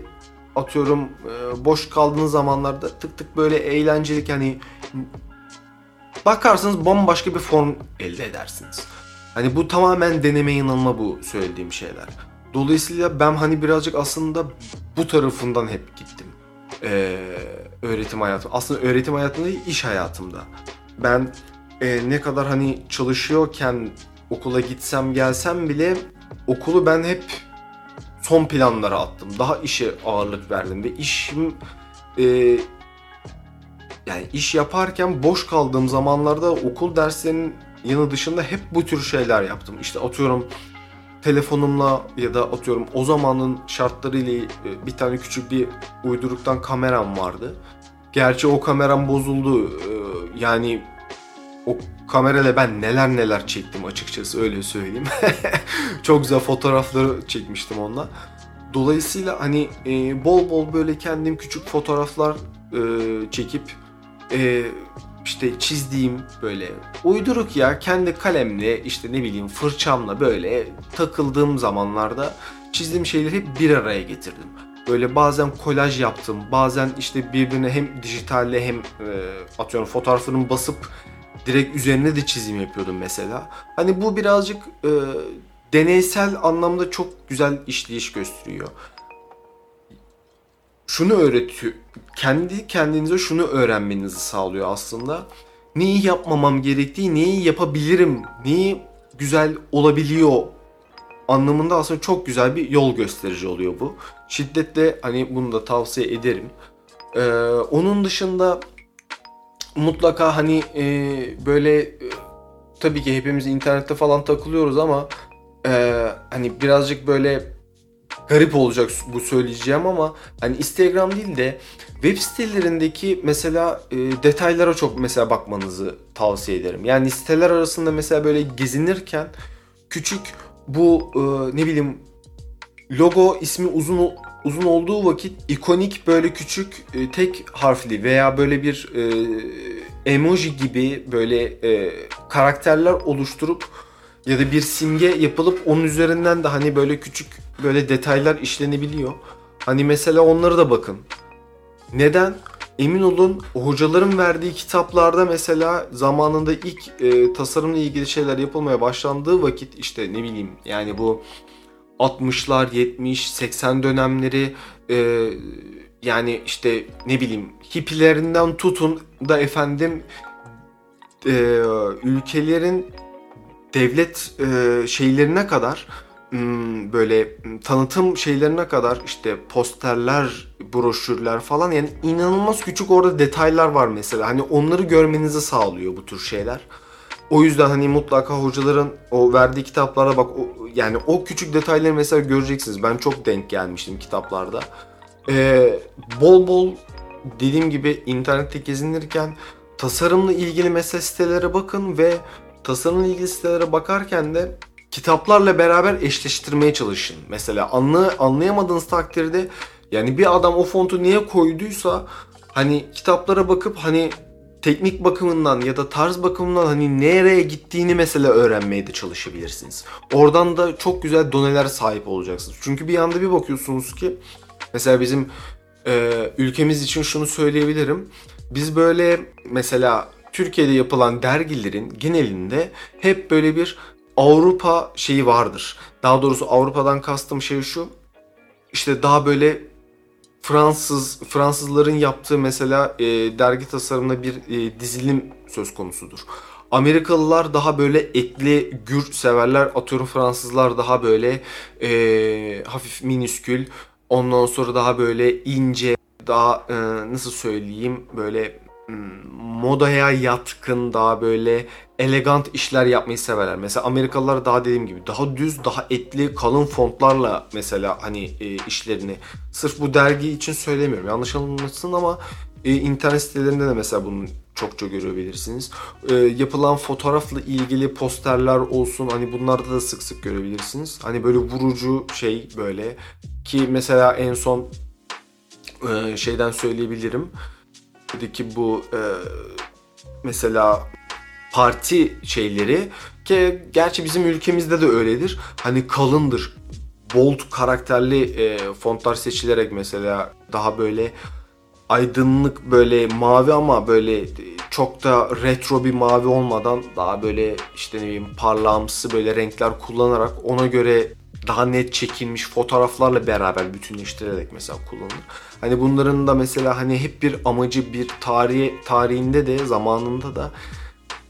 atıyorum e, boş kaldığınız zamanlarda tık tık böyle eğlencelik hani bakarsınız bambaşka bir form elde edersiniz. Hani bu tamamen deneme yanılma bu söylediğim şeyler. Dolayısıyla ben hani birazcık aslında bu tarafından hep gittim. Ee, öğretim hayatım. Aslında öğretim hayatımda değil, iş hayatımda. Ben e, ne kadar hani çalışıyorken okula gitsem gelsem bile okulu ben hep son planlara attım. Daha işe ağırlık verdim ve işim e, yani iş yaparken boş kaldığım zamanlarda okul derslerinin yanı dışında hep bu tür şeyler yaptım. İşte atıyorum telefonumla ya da atıyorum o zamanın şartlarıyla e, bir tane küçük bir uyduruktan kameram vardı. Gerçi o kameram bozuldu. E, yani o kamerayla ben neler neler çektim açıkçası öyle söyleyeyim. Çok güzel fotoğrafları çekmiştim onunla. Dolayısıyla hani e, bol bol böyle kendim küçük fotoğraflar çekip işte çizdiğim böyle uyduruk ya kendi kalemle işte ne bileyim fırçamla böyle takıldığım zamanlarda çizdiğim şeyleri hep bir araya getirdim. Böyle bazen kolaj yaptım, bazen işte birbirine hem dijitalle hem e, atıyorum fotoğraflarını basıp direkt üzerine de çizim yapıyordum mesela. Hani bu birazcık e, deneysel anlamda çok güzel işleyiş gösteriyor şunu öğretiyor. Kendi kendinize şunu öğrenmenizi sağlıyor aslında. Neyi yapmamam gerektiği, neyi yapabilirim, neyi güzel olabiliyor anlamında aslında çok güzel bir yol gösterici oluyor bu. Şiddetle hani bunu da tavsiye ederim. Ee, onun dışında mutlaka hani e, böyle e, tabii ki hepimiz internette falan takılıyoruz ama e, hani birazcık böyle garip olacak bu söyleyeceğim ama hani Instagram değil de web sitelerindeki mesela e, detaylara çok mesela bakmanızı tavsiye ederim. Yani siteler arasında mesela böyle gezinirken küçük bu e, ne bileyim logo ismi uzun uzun olduğu vakit ikonik böyle küçük e, tek harfli veya böyle bir e, emoji gibi böyle e, karakterler oluşturup ya da bir simge yapılıp onun üzerinden de hani böyle küçük böyle detaylar işlenebiliyor. Hani mesela onlara da bakın. Neden? Emin olun hocaların verdiği kitaplarda mesela zamanında ilk e, tasarımla ilgili şeyler yapılmaya başlandığı vakit işte ne bileyim yani bu 60'lar, 70, 80 dönemleri e, yani işte ne bileyim hippilerinden tutun da efendim e, ülkelerin devlet e, şeylerine kadar Hmm, böyle tanıtım şeylerine kadar işte posterler, broşürler falan yani inanılmaz küçük orada detaylar var mesela. Hani onları görmenizi sağlıyor bu tür şeyler. O yüzden hani mutlaka hocaların o verdiği kitaplara bak o, yani o küçük detayları mesela göreceksiniz. Ben çok denk gelmiştim kitaplarda. Ee, bol bol dediğim gibi internette gezinirken tasarımla ilgili mesela sitelere bakın ve tasarımla ilgili sitelere bakarken de kitaplarla beraber eşleştirmeye çalışın. Mesela anlı, anlayamadığınız takdirde yani bir adam o fontu niye koyduysa hani kitaplara bakıp hani teknik bakımından ya da tarz bakımından hani nereye gittiğini mesela öğrenmeye de çalışabilirsiniz. Oradan da çok güzel doneler sahip olacaksınız. Çünkü bir anda bir bakıyorsunuz ki mesela bizim e, ülkemiz için şunu söyleyebilirim. Biz böyle mesela Türkiye'de yapılan dergilerin genelinde hep böyle bir Avrupa şeyi vardır. Daha doğrusu Avrupa'dan kastım şey şu. İşte daha böyle Fransız Fransızların yaptığı mesela e, dergi tasarımında bir e, dizilim söz konusudur. Amerikalılar daha böyle etli gür severler. Atıyorum Fransızlar daha böyle e, hafif miniskül. Ondan sonra daha böyle ince, daha e, nasıl söyleyeyim böyle modaya yatkın, daha böyle elegant işler yapmayı severler. Mesela Amerikalılar daha dediğim gibi daha düz, daha etli, kalın fontlarla mesela hani e, işlerini. Sırf bu dergi için söylemiyorum. Yanlış anlamasın ama e, internet sitelerinde de mesela bunun çokça görebilirsiniz. E, yapılan fotoğrafla ilgili posterler olsun hani bunlarda da sık sık görebilirsiniz. Hani böyle vurucu şey böyle ki mesela en son e, şeyden söyleyebilirim. Ki bu e, mesela parti şeyleri ki gerçi bizim ülkemizde de öyledir. Hani kalındır. Bold karakterli e, fontlar seçilerek mesela daha böyle aydınlık böyle mavi ama böyle çok da retro bir mavi olmadan daha böyle işte ne bileyim parlağımsı böyle renkler kullanarak ona göre daha net çekilmiş fotoğraflarla beraber bütünleştirerek mesela kullanılır. Hani bunların da mesela hani hep bir amacı bir tarihi tarihinde de zamanında da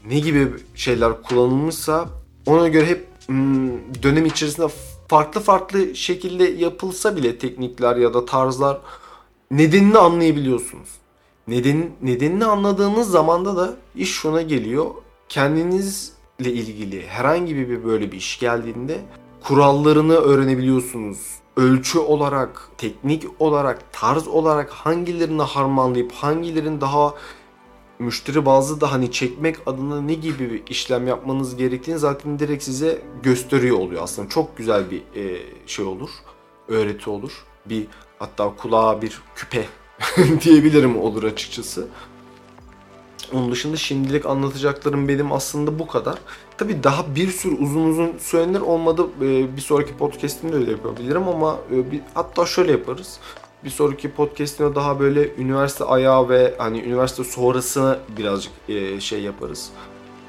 ne gibi şeyler kullanılmışsa ona göre hep hmm, dönem içerisinde farklı farklı şekilde yapılsa bile teknikler ya da tarzlar nedenini anlayabiliyorsunuz. Neden, nedenini anladığınız zamanda da iş şuna geliyor. Kendinizle ilgili herhangi bir böyle bir iş geldiğinde kurallarını öğrenebiliyorsunuz. Ölçü olarak, teknik olarak, tarz olarak hangilerini harmanlayıp hangilerin daha müşteri bazı da hani çekmek adına ne gibi bir işlem yapmanız gerektiğini zaten direkt size gösteriyor oluyor aslında. Çok güzel bir e, şey olur, öğreti olur. Bir hatta kulağa bir küpe diyebilirim olur açıkçası. Onun dışında şimdilik anlatacaklarım benim aslında bu kadar. Tabi daha bir sürü uzun uzun söylenir olmadı. Ee, bir sonraki podcastimde öyle yapabilirim ama e, bir, hatta şöyle yaparız. Bir sonraki podcastine daha böyle üniversite ayağı ve hani üniversite sonrasını birazcık e, şey yaparız.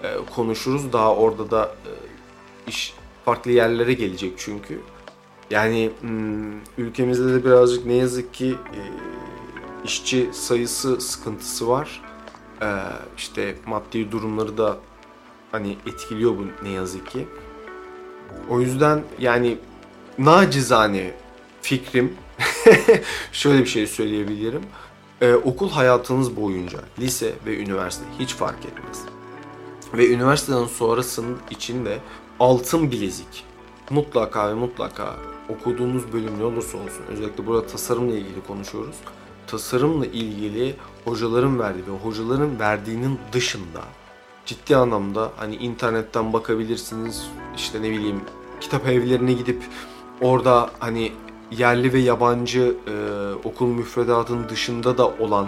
E, konuşuruz. Daha orada da iş farklı yerlere gelecek çünkü. Yani hmm, ülkemizde de birazcık ne yazık ki işçi sayısı sıkıntısı var. İşte maddi durumları da hani etkiliyor bu ne yazık ki. O yüzden yani nacizane fikrim şöyle bir şey söyleyebilirim. Ee, okul hayatınız boyunca lise ve üniversite hiç fark etmez. Ve üniversiteden sonrasının içinde altın bilezik mutlaka ve mutlaka okuduğunuz bölüm ne olursa olsun özellikle burada tasarımla ilgili konuşuyoruz. Tasarımla ilgili hocaların verdiği ve hocaların verdiğinin dışında ciddi anlamda hani internetten bakabilirsiniz işte ne bileyim kitap evlerine gidip orada hani yerli ve yabancı e, okul müfredatının dışında da olan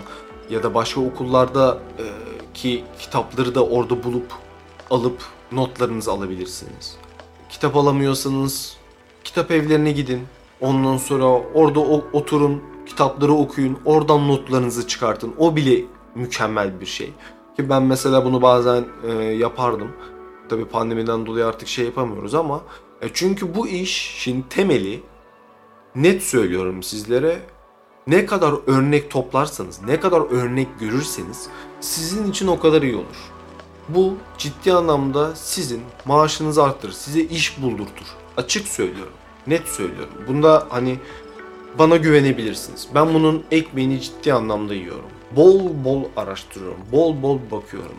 ya da başka okullarda e, ki kitapları da orada bulup alıp notlarınızı alabilirsiniz. Kitap alamıyorsanız kitap evlerine gidin. Ondan sonra orada oturun, kitapları okuyun, oradan notlarınızı çıkartın. O bile mükemmel bir şey. Ki ben mesela bunu bazen e, yapardım. Tabii pandemiden dolayı artık şey yapamıyoruz ama e, çünkü bu işin temeli net söylüyorum sizlere ne kadar örnek toplarsanız, ne kadar örnek görürseniz sizin için o kadar iyi olur. Bu ciddi anlamda sizin maaşınızı arttırır, size iş buldurtur. Açık söylüyorum, net söylüyorum. Bunda hani bana güvenebilirsiniz. Ben bunun ekmeğini ciddi anlamda yiyorum bol bol araştırıyorum. Bol bol bakıyorum.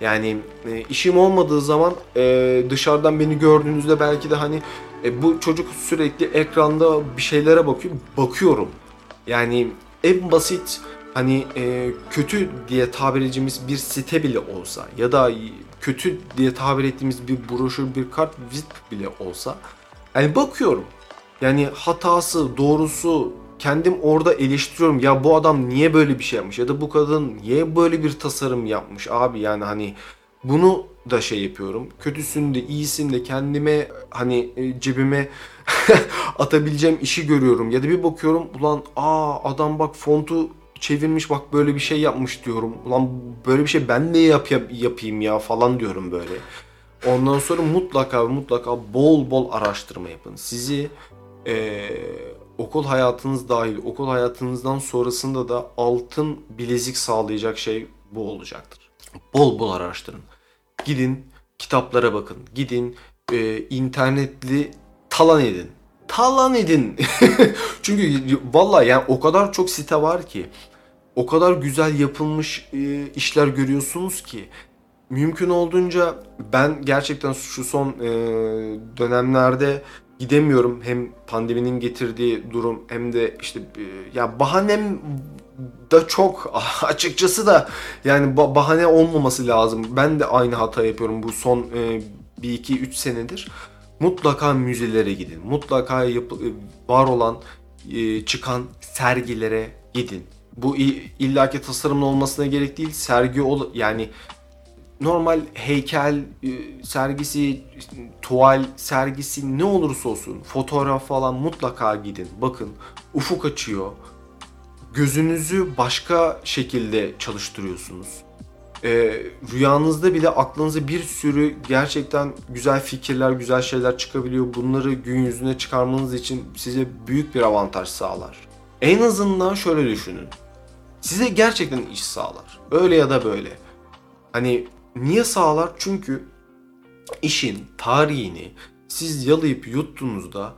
Yani e, işim olmadığı zaman e, dışarıdan beni gördüğünüzde belki de hani e, bu çocuk sürekli ekranda bir şeylere bakıyor. Bakıyorum. Yani en basit hani e, kötü diye tabir edeceğimiz bir site bile olsa ya da kötü diye tabir ettiğimiz bir broşür, bir kart vizit bile olsa yani bakıyorum. Yani hatası, doğrusu, kendim orada eleştiriyorum. Ya bu adam niye böyle bir şey yapmış ya da bu kadın niye böyle bir tasarım yapmış abi yani hani bunu da şey yapıyorum. Kötüsünü de iyisini de kendime hani e, cebime atabileceğim işi görüyorum. Ya da bir bakıyorum ulan aa adam bak fontu çevirmiş bak böyle bir şey yapmış diyorum. Ulan böyle bir şey ben de yap, yap yapayım ya falan diyorum böyle. Ondan sonra mutlaka mutlaka bol bol araştırma yapın. Sizi ee, okul hayatınız dahil okul hayatınızdan sonrasında da altın bilezik sağlayacak şey bu olacaktır. Bol bol araştırın. Gidin kitaplara bakın. Gidin e, internetli talan edin. Talan edin. Çünkü vallahi yani o kadar çok site var ki o kadar güzel yapılmış e, işler görüyorsunuz ki mümkün olduğunca ben gerçekten şu son e, dönemlerde gidemiyorum. Hem pandeminin getirdiği durum hem de işte e, ya bahanem da çok açıkçası da yani bahane olmaması lazım. Ben de aynı hata yapıyorum bu son e, 1 2 3 senedir. Mutlaka müzelere gidin. Mutlaka yapı, e, var olan çıkan sergilere gidin. Bu illaki tasarımlı olmasına gerek değil. Sergi ol yani normal heykel e, sergisi, tuval sergisi ne olursa olsun fotoğraf falan mutlaka gidin. Bakın ufuk açıyor. Gözünüzü başka şekilde çalıştırıyorsunuz. Ee, rüyanızda bile aklınıza bir sürü gerçekten güzel fikirler, güzel şeyler çıkabiliyor. Bunları gün yüzüne çıkarmanız için size büyük bir avantaj sağlar. En azından şöyle düşünün. Size gerçekten iş sağlar. Öyle ya da böyle. Hani Niye sağlar? Çünkü işin tarihini siz yalayıp yuttuğunuzda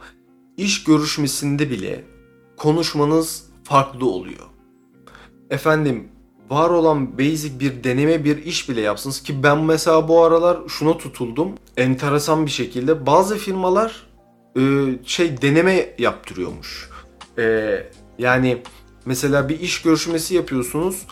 iş görüşmesinde bile konuşmanız farklı oluyor. Efendim var olan basic bir deneme bir iş bile yapsınız ki ben mesela bu aralar şuna tutuldum. Enteresan bir şekilde bazı firmalar e, şey deneme yaptırıyormuş. E, yani mesela bir iş görüşmesi yapıyorsunuz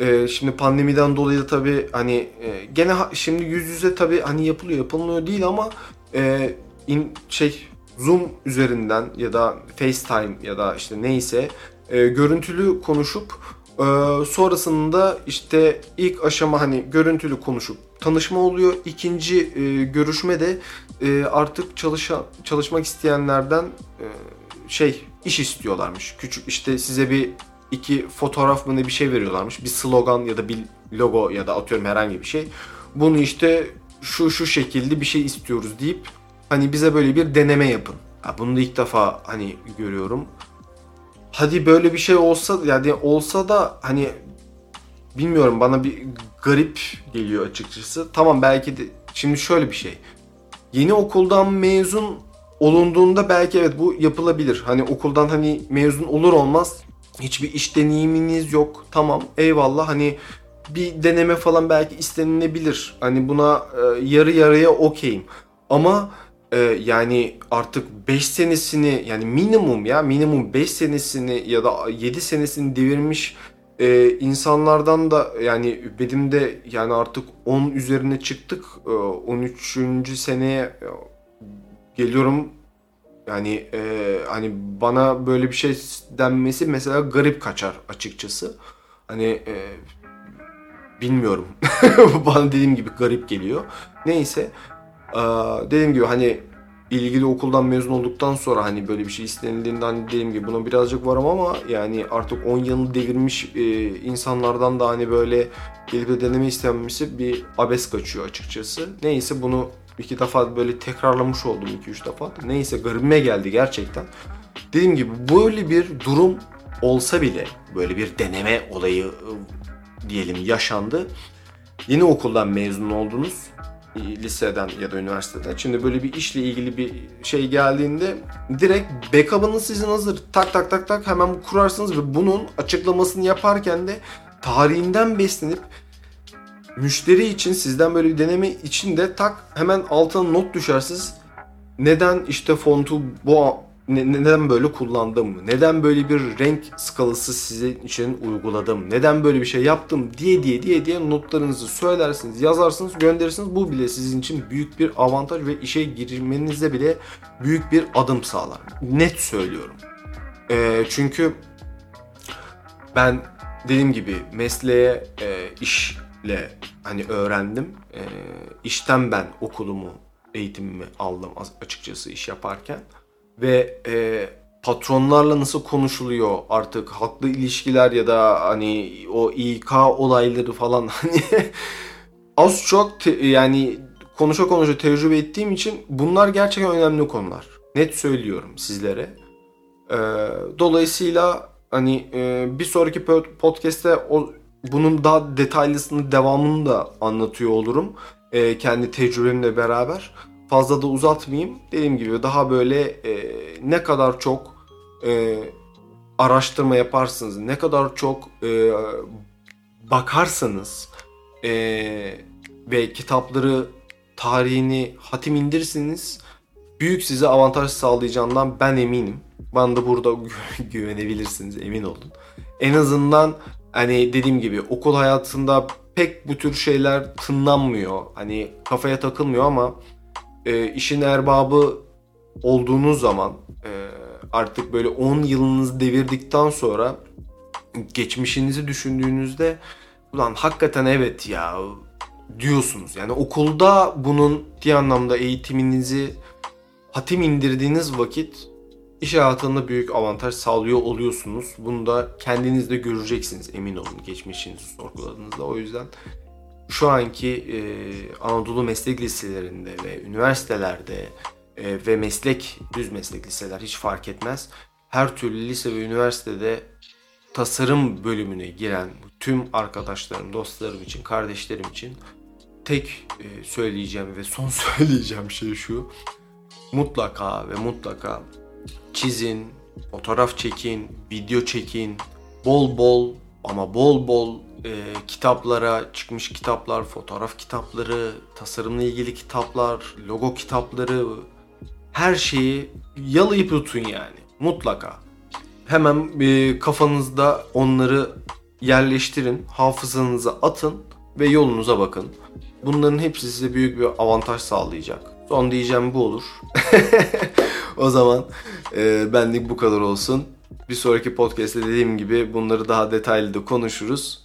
ee, şimdi pandemiden dolayı da tabii hani e, gene ha, şimdi yüz yüze tabii hani yapılıyor yapılmıyor değil ama e, in, şey Zoom üzerinden ya da FaceTime ya da işte neyse e, görüntülü konuşup e, sonrasında işte ilk aşama hani görüntülü konuşup tanışma oluyor. İkinci e, görüşme de e, artık çalışa, çalışmak isteyenlerden e, şey iş istiyorlarmış. Küçük işte size bir iki fotoğraf mı ne bir şey veriyorlarmış. Bir slogan ya da bir logo ya da atıyorum herhangi bir şey. Bunu işte şu şu şekilde bir şey istiyoruz deyip hani bize böyle bir deneme yapın. Ha, bunu da ilk defa hani görüyorum. Hadi böyle bir şey olsa yani olsa da hani bilmiyorum bana bir garip geliyor açıkçası. Tamam belki de şimdi şöyle bir şey. Yeni okuldan mezun olunduğunda belki evet bu yapılabilir. Hani okuldan hani mezun olur olmaz hiçbir iş deneyiminiz yok. Tamam eyvallah hani bir deneme falan belki istenilebilir. Hani buna e, yarı yarıya okeyim. Ama e, yani artık 5 senesini yani minimum ya minimum 5 senesini ya da 7 senesini devirmiş e, insanlardan da yani benim de yani artık 10 üzerine çıktık. E, 13. seneye e, geliyorum yani e, hani bana böyle bir şey denmesi mesela garip kaçar açıkçası. Hani e, bilmiyorum. bana dediğim gibi garip geliyor. Neyse. E, dediğim gibi hani ilgili okuldan mezun olduktan sonra hani böyle bir şey istenildiğinde hani dediğim gibi buna birazcık varım ama yani artık 10 yılı devirmiş e, insanlardan da hani böyle gelip de deneme istenmesi bir abes kaçıyor açıkçası. Neyse bunu iki defa böyle tekrarlamış oldum iki üç defa. Neyse garibime geldi gerçekten. Dediğim gibi böyle bir durum olsa bile böyle bir deneme olayı ıı, diyelim yaşandı. Yeni okuldan mezun oldunuz liseden ya da üniversiteden. Şimdi böyle bir işle ilgili bir şey geldiğinde direkt backup'ınız sizin hazır. Tak tak tak tak hemen kurarsınız ve bunun açıklamasını yaparken de tarihinden beslenip müşteri için sizden böyle bir deneme için de tak hemen altına not düşersiniz. Neden işte fontu bu ne, neden böyle kullandım? Neden böyle bir renk skalası sizin için uyguladım? Neden böyle bir şey yaptım diye diye diye diye notlarınızı söylersiniz, yazarsınız, gönderirsiniz. Bu bile sizin için büyük bir avantaj ve işe girmenize bile büyük bir adım sağlar. Net söylüyorum. E, çünkü ben dediğim gibi mesleğe, e, işle hani öğrendim. E, işten ben okulumu, eğitimimi aldım açıkçası iş yaparken. Ve e, patronlarla nasıl konuşuluyor artık haklı ilişkiler ya da hani o İK olayları falan hani az çok te, yani konuşa konuşa tecrübe ettiğim için bunlar gerçekten önemli konular. Net söylüyorum sizlere. Ee, dolayısıyla hani e, bir sonraki podcast'te o bunun daha detaylısını devamını da anlatıyor olurum. e, kendi tecrübemle beraber. Fazla da uzatmayayım. Dediğim gibi daha böyle e, ne kadar çok e, araştırma yaparsınız, ne kadar çok e, bakarsanız e, ve kitapları tarihini hatim indirirsiniz büyük size avantaj sağlayacağından ben eminim. Bana da burada güvenebilirsiniz emin olun. En azından hani dediğim gibi okul hayatında pek bu tür şeyler tınlanmıyor. Hani kafaya takılmıyor ama e, işin erbabı olduğunuz zaman e, artık böyle 10 yılınızı devirdikten sonra geçmişinizi düşündüğünüzde ulan hakikaten evet ya diyorsunuz. Yani okulda bunun diye anlamda eğitiminizi hatim indirdiğiniz vakit iş hayatında büyük avantaj sağlıyor oluyorsunuz. Bunu da kendiniz de göreceksiniz emin olun geçmişinizi sorguladığınızda. O yüzden şu anki e, Anadolu meslek liselerinde ve üniversitelerde e, ve meslek, düz meslek liseler hiç fark etmez. Her türlü lise ve üniversitede tasarım bölümüne giren tüm arkadaşlarım, dostlarım için, kardeşlerim için tek e, söyleyeceğim ve son söyleyeceğim şey şu. Mutlaka ve mutlaka çizin, fotoğraf çekin, video çekin, bol bol ama bol bol e, kitaplara çıkmış kitaplar, fotoğraf kitapları, tasarımla ilgili kitaplar, logo kitapları, her şeyi yalayıp yutun yani mutlaka. Hemen e, kafanızda onları yerleştirin, hafızanıza atın ve yolunuza bakın. Bunların hepsi size büyük bir avantaj sağlayacak. Son diyeceğim bu olur. o zaman e, benlik bu kadar olsun. Bir sonraki podcast'te dediğim gibi bunları daha detaylı da konuşuruz.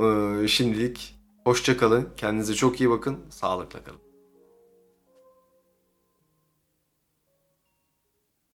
E, şimdilik hoşça kalın. Kendinize çok iyi bakın. Sağlıkla kalın.